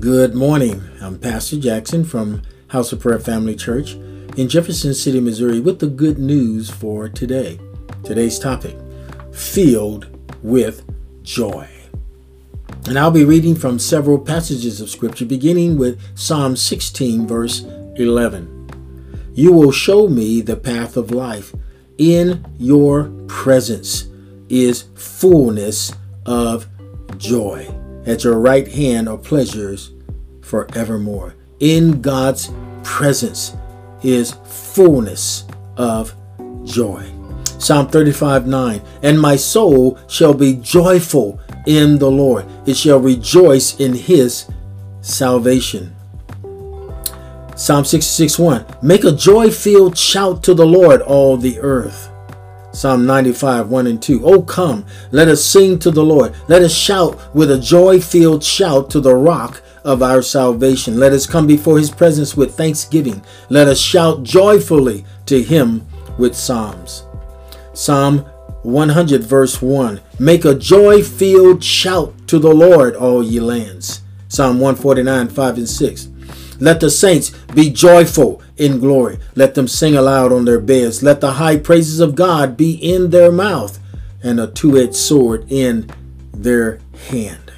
Good morning. I'm Pastor Jackson from House of Prayer Family Church in Jefferson City, Missouri, with the good news for today. Today's topic filled with joy. And I'll be reading from several passages of Scripture, beginning with Psalm 16, verse 11. You will show me the path of life. In your presence is fullness of joy. At your right hand are pleasures forevermore. In God's presence is fullness of joy. Psalm 35 9. And my soul shall be joyful in the Lord, it shall rejoice in his salvation. Psalm 66 1. Make a joy filled shout to the Lord, all the earth. Psalm 95, 1 and 2. Oh, come, let us sing to the Lord. Let us shout with a joy filled shout to the rock of our salvation. Let us come before his presence with thanksgiving. Let us shout joyfully to him with psalms. Psalm 100, verse 1. Make a joy filled shout to the Lord, all ye lands. Psalm 149, 5 and 6. Let the saints be joyful in glory. Let them sing aloud on their beds. Let the high praises of God be in their mouth and a two edged sword in their hand.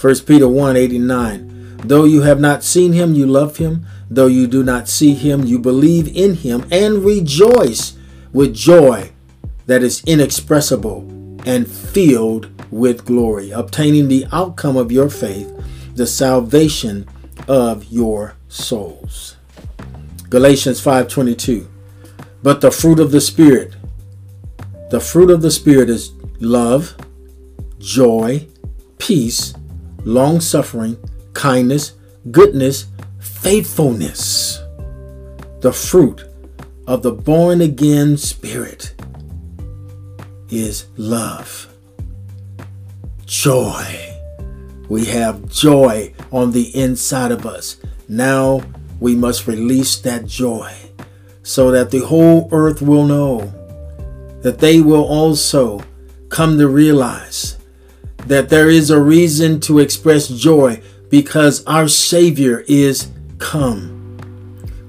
1 Peter 1 89. Though you have not seen him, you love him. Though you do not see him, you believe in him and rejoice with joy that is inexpressible and filled with glory, obtaining the outcome of your faith, the salvation of your souls. Galatians 5:22 But the fruit of the spirit the fruit of the spirit is love, joy, peace, long-suffering, kindness, goodness, faithfulness. The fruit of the born again spirit is love, joy, we have joy on the inside of us. Now we must release that joy so that the whole earth will know that they will also come to realize that there is a reason to express joy because our Savior is come.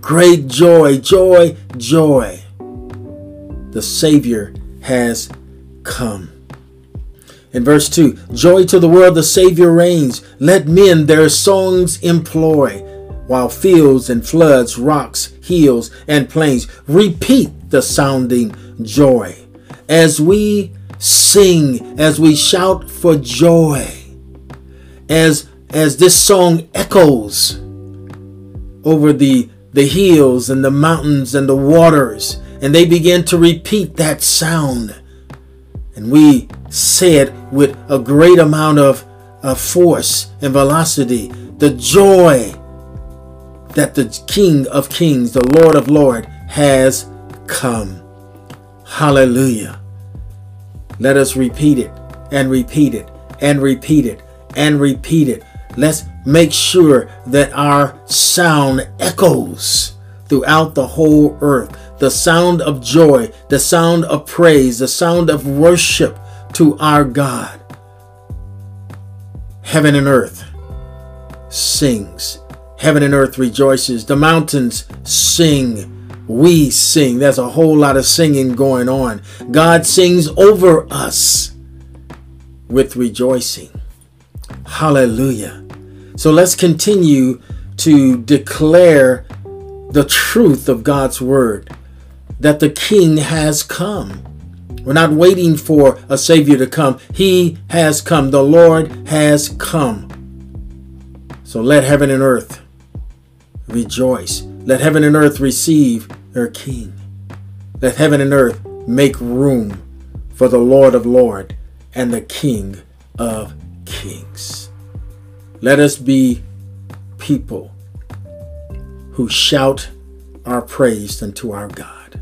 Great joy, joy, joy. The Savior has come. In verse 2, Joy to the world, the Savior reigns. Let men their songs employ, while fields and floods, rocks, hills, and plains repeat the sounding joy. As we sing, as we shout for joy, as as this song echoes over the the hills and the mountains and the waters, and they begin to repeat that sound. And we say it with a great amount of, of force and velocity. The joy that the King of Kings, the Lord of Lords, has come. Hallelujah. Let us repeat it and repeat it and repeat it and repeat it. Let's make sure that our sound echoes throughout the whole earth. The sound of joy, the sound of praise, the sound of worship to our God. Heaven and earth sings. Heaven and earth rejoices. The mountains sing. We sing. There's a whole lot of singing going on. God sings over us with rejoicing. Hallelujah. So let's continue to declare the truth of God's word that the King has come. We're not waiting for a Savior to come. He has come. The Lord has come. So let heaven and earth rejoice. Let heaven and earth receive their King. Let heaven and earth make room for the Lord of Lords and the King of Kings. Let us be people who shout our praise unto our God.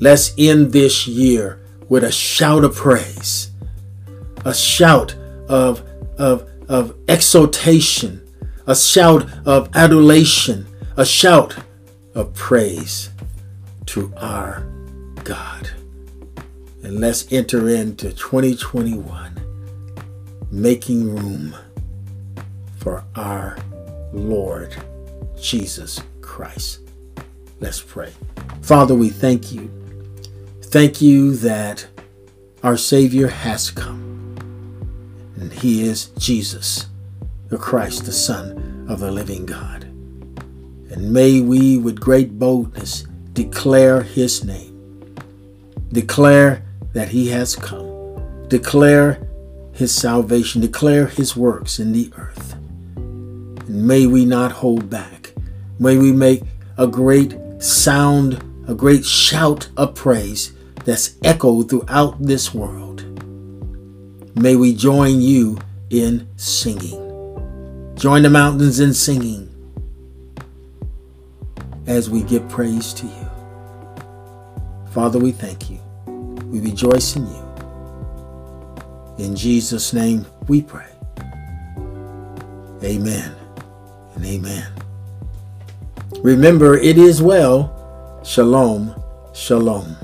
Let's end this year with a shout of praise, a shout of, of, of exultation, a shout of adulation, a shout of praise to our God. And let's enter into 2021 making room for our Lord Jesus Christ. Let's pray. Father, we thank you. Thank you that our Savior has come. And He is Jesus, the Christ, the Son of the living God. And may we, with great boldness, declare His name. Declare that He has come. Declare His salvation. Declare His works in the earth. And may we not hold back. May we make a great sound, a great shout of praise that's echoed throughout this world. May we join you in singing. Join the mountains in singing as we give praise to you. Father, we thank you. We rejoice in you. In Jesus' name we pray. Amen and amen. Remember, it is well. Shalom, shalom.